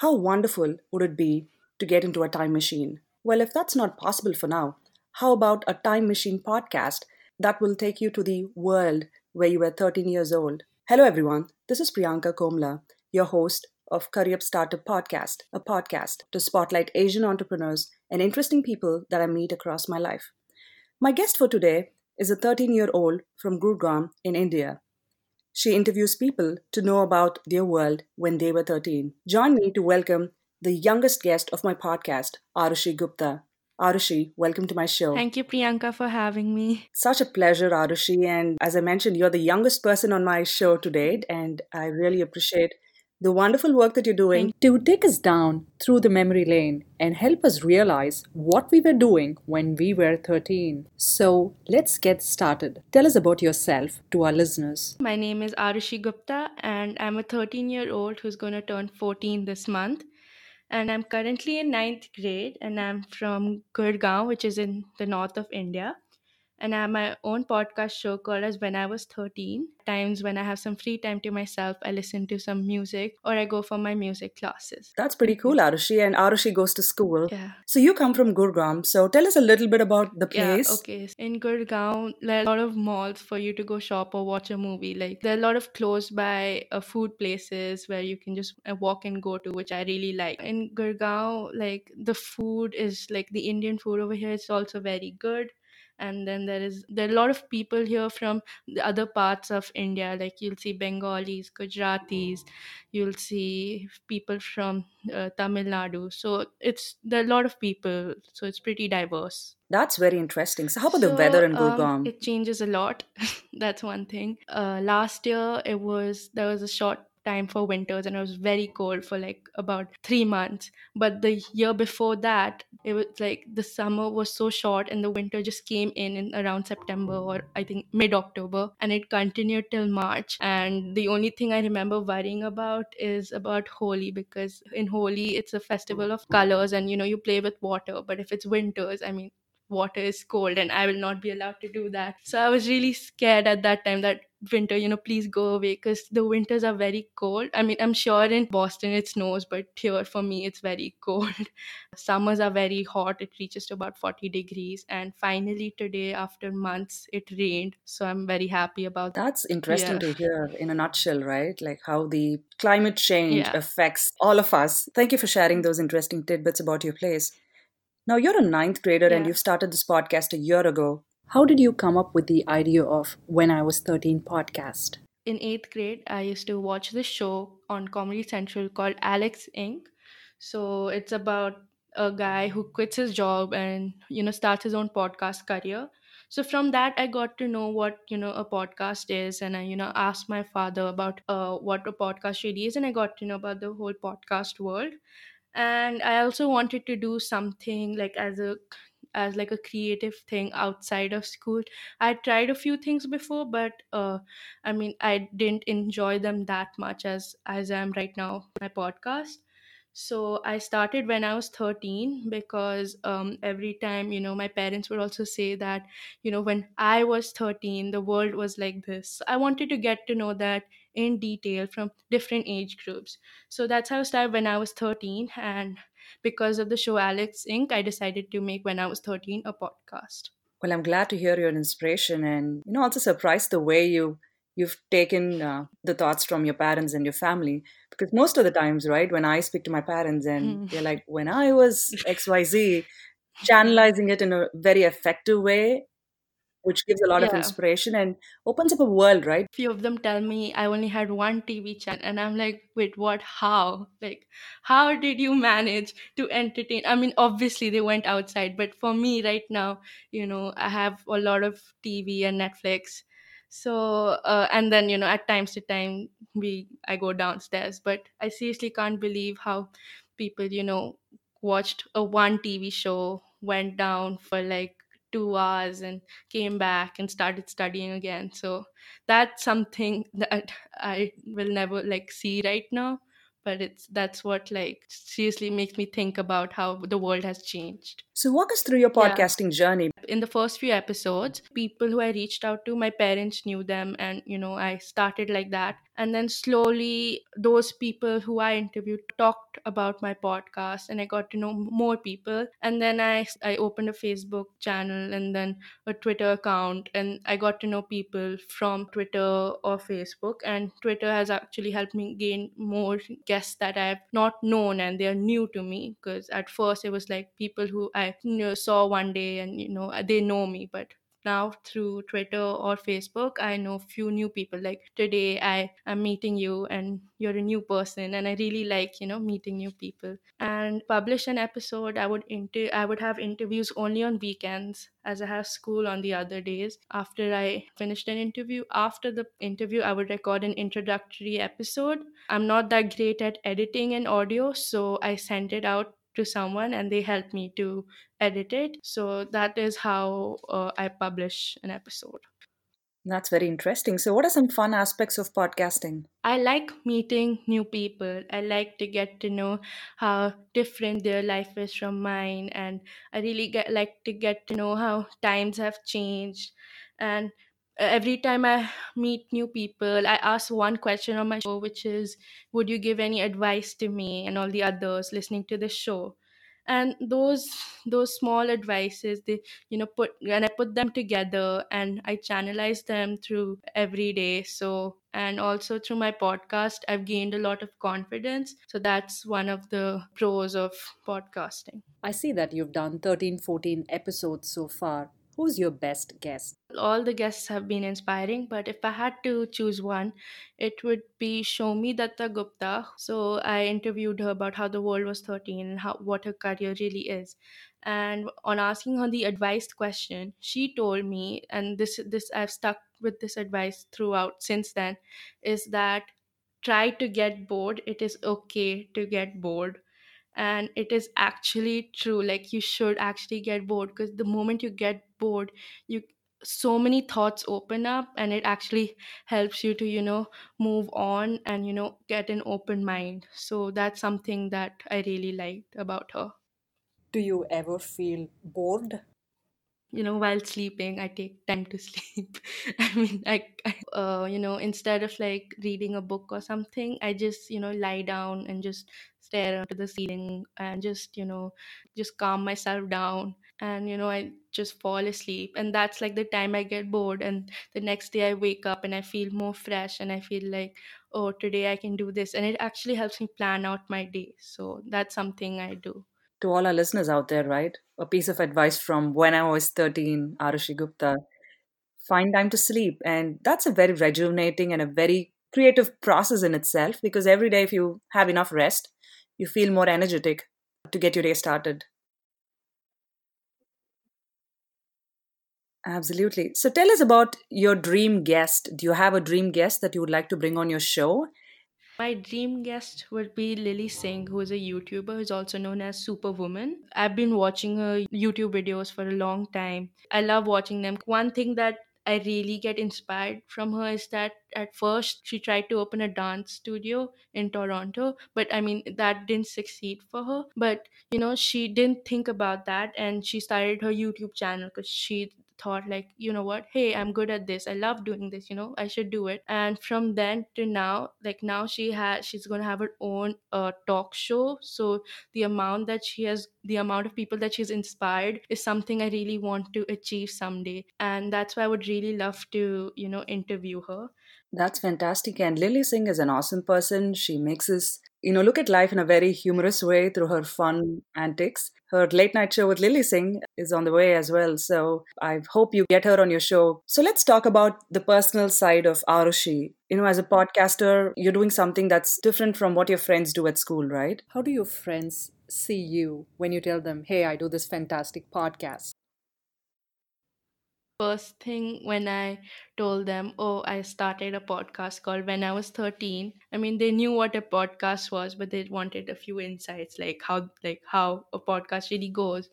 How wonderful would it be to get into a time machine? Well, if that's not possible for now, how about a time machine podcast that will take you to the world where you were 13 years old? Hello, everyone. This is Priyanka Komla, your host of Career Startup Podcast, a podcast to spotlight Asian entrepreneurs and interesting people that I meet across my life. My guest for today is a 13 year old from Gurgaon in India. She interviews people to know about their world when they were 13. Join me to welcome the youngest guest of my podcast, Arushi Gupta. Arushi, welcome to my show. Thank you, Priyanka, for having me. Such a pleasure, Arushi. And as I mentioned, you're the youngest person on my show to date, and I really appreciate the wonderful work that you're doing to take us down through the memory lane and help us realize what we were doing when we were 13. So let's get started. Tell us about yourself to our listeners. My name is Arushi Gupta, and I'm a 13 year old who's going to turn 14 this month. And I'm currently in ninth grade, and I'm from Gurgaon, which is in the north of India and I have my own podcast show called as When I Was 13. Times when I have some free time to myself, I listen to some music or I go for my music classes. That's pretty cool, Arushi. And Arushi goes to school. Yeah. So you come from Gurgaon. So tell us a little bit about the place. Yeah, okay. In Gurgaon, there are a lot of malls for you to go shop or watch a movie. Like there are a lot of close by uh, food places where you can just uh, walk and go to, which I really like. In Gurgaon, like the food is like the Indian food over here is also very good and then there is there are a lot of people here from the other parts of india. Like you'll see bengalis gujaratis you'll see people from uh, tamil nadu. So it's there are a lot of people. So it's pretty diverse. That's very interesting. So how about so, the weather in um, gurgaon? um, it changes a lot. That's one thing. Uh, last year it was there was a short time for winters and it was very cold for like about three months. But the year before that, it was like the summer was so short and the winter just came in in around September or I think mid October and it continued till March. And the only thing I remember worrying about is about Holi because in Holi it's a festival of colors and you know you play with water. But if it's winters, I mean water is cold and I will not be allowed to do that. So I was really scared at that time that winter, you know, please go away because the winters are very cold. I mean, I'm sure in Boston it snows, but here for me it's very cold. Summers are very hot, it reaches to about 40 degrees. And finally, today, after months, it rained. So I'm very happy about that. That's interesting yeah. to hear in a nutshell, right? Like how the climate change yeah. affects all of us. Thank you for sharing those interesting tidbits about your place. Now, you're a ninth grader yeah. and you've started this podcast a year ago. How did you come up with the idea of When I Was 13 podcast? In eighth grade, I used to watch this show on Comedy Central called Alex Inc. So it's about a guy who quits his job and you know starts his own podcast career so from that i got to know what you know a podcast is and i you know asked my father about uh, what a podcast really is and i got to know about the whole podcast world and i also wanted to do something like as a as like a creative thing outside of school i tried a few things before but uh, i mean i didn't enjoy them that much as as i am right now my podcast so I started when I was 13 because um, every time, you know, my parents would also say that, you know, when I was 13, the world was like this. I wanted to get to know that in detail from different age groups. So that's how I started when I was 13. And because of the show Alex Inc., I decided to make when I was 13 a podcast. Well, I'm glad to hear your inspiration and, you know, also surprised the way you you've taken uh, the thoughts from your parents and your family because most of the times right when i speak to my parents and mm. they're like when i was xyz channelizing it in a very effective way which gives a lot yeah. of inspiration and opens up a world right? Few of them tell me i only had one tv channel and i'm like wait what? How? Like how did you manage to entertain? I mean obviously they went outside but for me right now you know i have a lot of tv and netflix. So uh, and then you know at times to time we i go downstairs but i seriously can't believe how people you know watched a one tv show went down for like two hours and came back and started studying again. So that's something that i will never like see right now but it's that's what like seriously makes me think about how the world has changed. So walk us through your podcasting yeah. journey. In the first few episodes people who i reached out to my parents knew them and you know i started like that and then slowly those people who i interviewed talked about my podcast and i got to know more people. And then i i opened a facebook channel and then a twitter account and i got to know people from twitter or facebook. And twitter has actually helped me gain more guests that i've not known and they're new to me because at first it was like people who i you know, saw one day and you know they know me but now through Twitter or Facebook, I know few new people. Like today, I am meeting you, and you're a new person, and I really like you know meeting new people. And publish an episode. I would inter- I would have interviews only on weekends, as I have school on the other days. After I finished an interview, after the interview, I would record an introductory episode. I'm not that great at editing and audio, so I sent it out to someone and they help me to edit it. So that is how uh, I publish an episode. That's very interesting. So, what are some fun aspects of podcasting? I like meeting new people. I like to get to know how different their life is from mine, and I really get like to get to know how times have changed. And every time I meet new people, I ask one question on my show, which is, "Would you give any advice to me and all the others listening to the show?" and those those small advices they you know put and i put them together and i channelize them through every day so and also through my podcast i've gained a lot of confidence so that's one of the pros of podcasting I see that you've done 13, 14 episodes so far. Who's your best guest? all the guests have been inspiring but if i had to choose one it would be shomi datta gupta so i interviewed her about how the world was 13 and how what her career really is. And on asking her the advice question she told me and this this i've stuck with this advice throughout since then is that try to get bored. It is okay to get bored and it is actually true like you should actually get bored because the moment you get bored you so many thoughts open up and it actually helps you to you know move on and you know get an open mind so that's something that i really liked about her Do you ever feel bored? You know while sleeping i take time to sleep. I mean I, I uh, you know instead of like reading a book or something i just you know lie down and just stare into the ceiling and just you know just calm myself down and you know i just fall asleep. And that's like the time i get bored and the next day i wake up and i feel more fresh and i feel like oh today i can do this. And it actually helps me plan out my day. So that's something i do To all our listeners out there, right? A piece of advice from when I was 13, Arushi Gupta. Find time to sleep. And that's a very rejuvenating and a very creative process in itself because every day, if you have enough rest, you feel more energetic to get your day started. Absolutely. So tell us about your dream guest. Do you have a dream guest that you would like to bring on your show? My dream guest would be Lilly Singh, who is a YouTuber who's also known as Superwoman. I've been watching her YouTube videos for a long time. I love watching them. One thing that I really get inspired from her is that at first she tried to open a dance studio in Toronto, but I mean, that didn't succeed for her. But you know, she didn't think about that and she started her YouTube channel because she thought like you know what? Hey i'm good at this. I love doing this you know? I should do it. And from then to now like now she has she's going to have her own uh, talk show. So the amount that she has the amount of people that she's inspired is something i really want to achieve someday. And that's why i would really love to you know interview her. That's fantastic. And Lilly Singh is an awesome person. She us, you know, look at life in a very humorous way through her fun antics. Her late night show with Lilly Singh is on the way as well. So I hope you get her on your show. So let's talk about the personal side of Arushi. You know, as a podcaster, you're doing something that's different from what your friends do at school, right? How do your friends see you when you tell them, hey, I do this fantastic podcast? First thing when I told them, oh, I started a podcast called When I Was 13. I mean, they knew what a podcast was, but they wanted a few insights, like how like how a podcast really goes.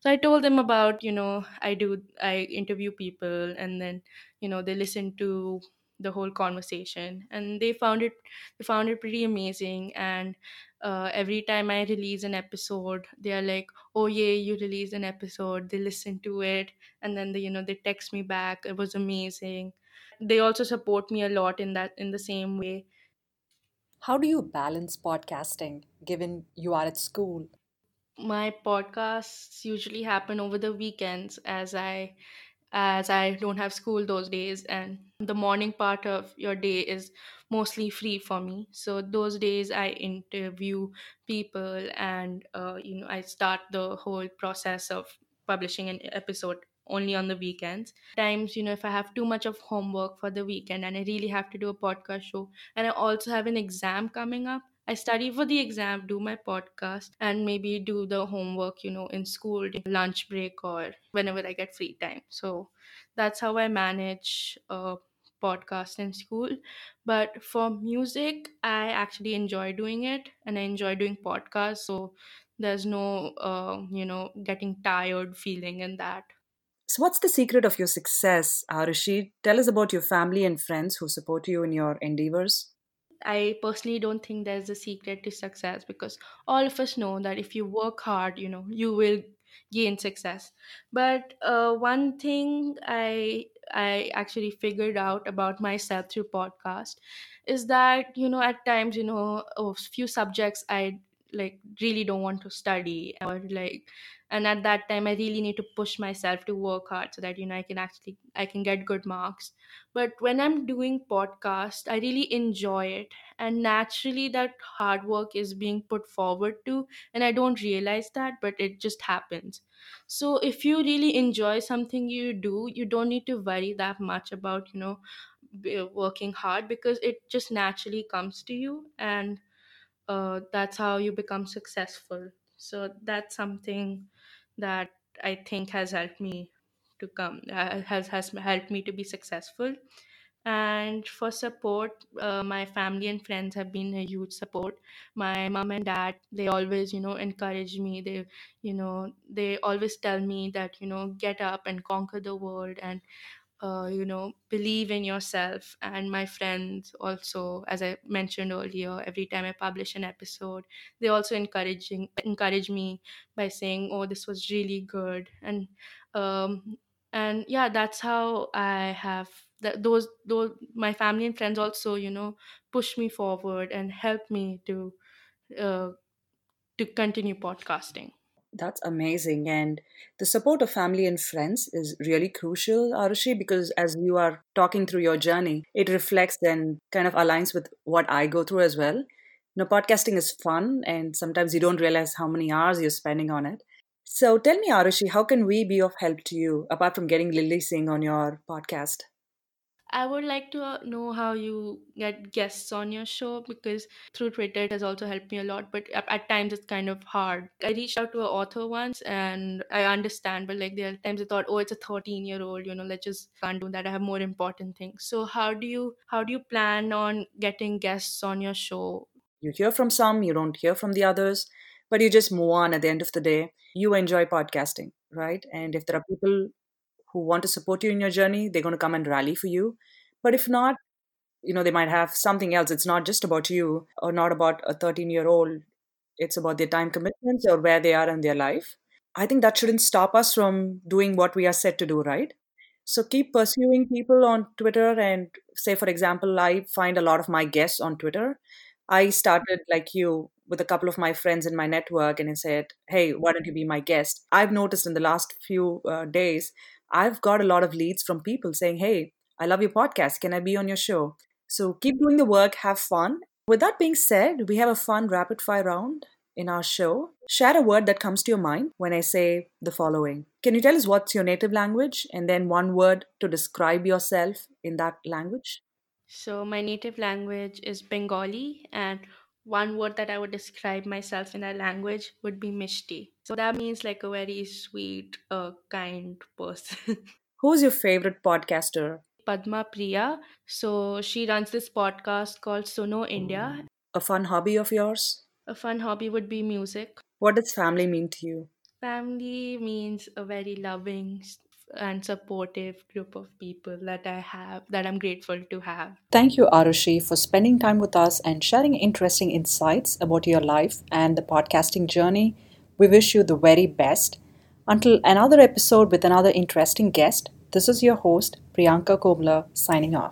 So I told them about, you know, I do I interview people and then, you know, they listen to the whole conversation and they found it they found it pretty amazing and uh, every time i release an episode they are like oh yeah you released an episode. They listen to it and then they you know they text me back. It was amazing. They also support me a lot in that in the same way. How do you balance podcasting given you are at school? my podcasts usually happen over the weekends as i as i don't have school those days and the morning part of your day is mostly free for me. So those days i interview people and uh, you know i start the whole process of publishing an episode only on the weekends. Times you know if i have too much of homework for the weekend and i really have to do a podcast show and i also have an exam coming up I study for the exam, do my podcast, and maybe do the homework, you know, in school, lunch break, or whenever I get free time. So that's how I manage a podcast in school. But for music, I actually enjoy doing it and I enjoy doing podcasts. So there's no, uh, you know, getting tired feeling in that. So, what's the secret of your success, Arushi? Tell us about your family and friends who support you in your endeavors. I personally don't think there's a secret to success because all of us know that if you work hard, you know, you will gain success. But uh, one thing I I actually figured out about myself through podcast is that you know at times you know a few subjects I like really don't want to study or like and at that time i really need to push myself to work hard so that you know i can actually i can get good marks. But when i'm doing podcast i really enjoy it. And naturally that hard work is being put forward to and i don't realize that but it just happens. So if you really enjoy something you do you don't need to worry that much about you know working hard because it just naturally comes to you. And uh, that's how you become successful. So that's something that i think has helped me to come uh, has has helped me to be successful. And for support uh, my family and friends have been a huge support. My mom and dad they always you know encourage me. They you know they always tell me that you know get up and conquer the world and uh, you know believe in yourself and my friends also as i mentioned earlier every time i publish an episode they also encouraging encourage me by saying oh this was really good. And um and yeah that's how i have that those those my family and friends also you know push me forward and help me to uh, to continue podcasting That's amazing. And the support of family and friends is really crucial, Arushi, because as you are talking through your journey, it reflects and kind of aligns with what I go through as well. You know, podcasting is fun, and sometimes you don't realize how many hours you're spending on it. So tell me, Arushi, how can we be of help to you apart from getting Lilly Singh on your podcast? I would like to uh, know how you get guests on your show because through Twitter it has also helped me a lot. But at, at times it's kind of hard. I reached out to an author once and I understand, but like there are times I thought, oh, it's a 13 year old, you know, let's just can't do that. I have more important things. So how do you how do you plan on getting guests on your show? You hear from some, you don't hear from the others, but you just move on at the end of the day. You enjoy podcasting, right? And if there are people who want to support you in your journey, they're going to come and rally for you. But if not, you know, they might have something else. It's not just about you or not about a 13 year old. It's about their time commitments or where they are in their life. I think that shouldn't stop us from doing what we are set to do, right? So keep pursuing people on Twitter. And say, for example, I find a lot of my guests on Twitter. I started like you with a couple of my friends in my network and I said, Hey, why don't you be my guest? I've noticed in the last few uh, days, I've got a lot of leads from people saying, Hey, I love your podcast. Can I be on your show? So keep doing the work, have fun. With that being said, we have a fun rapid fire round in our show. Share a word that comes to your mind when I say the following. Can you tell us what's your native language and then one word to describe yourself in that language? So my native language is Bengali and one word that I would describe myself in a language would be Mishti. So that means like a very sweet, uh, kind person. Who's your favorite podcaster? Padma Priya. So she runs this podcast called Suno India. A fun hobby of yours? A fun hobby would be music. What does family mean to you? Family means a very loving and supportive group of people that I have, that I'm grateful to have. Thank you, Arushi, for spending time with us and sharing interesting insights about your life and the podcasting journey. We wish you the very best. Until another episode with another interesting guest, this is your host, Priyanka Komla, signing off.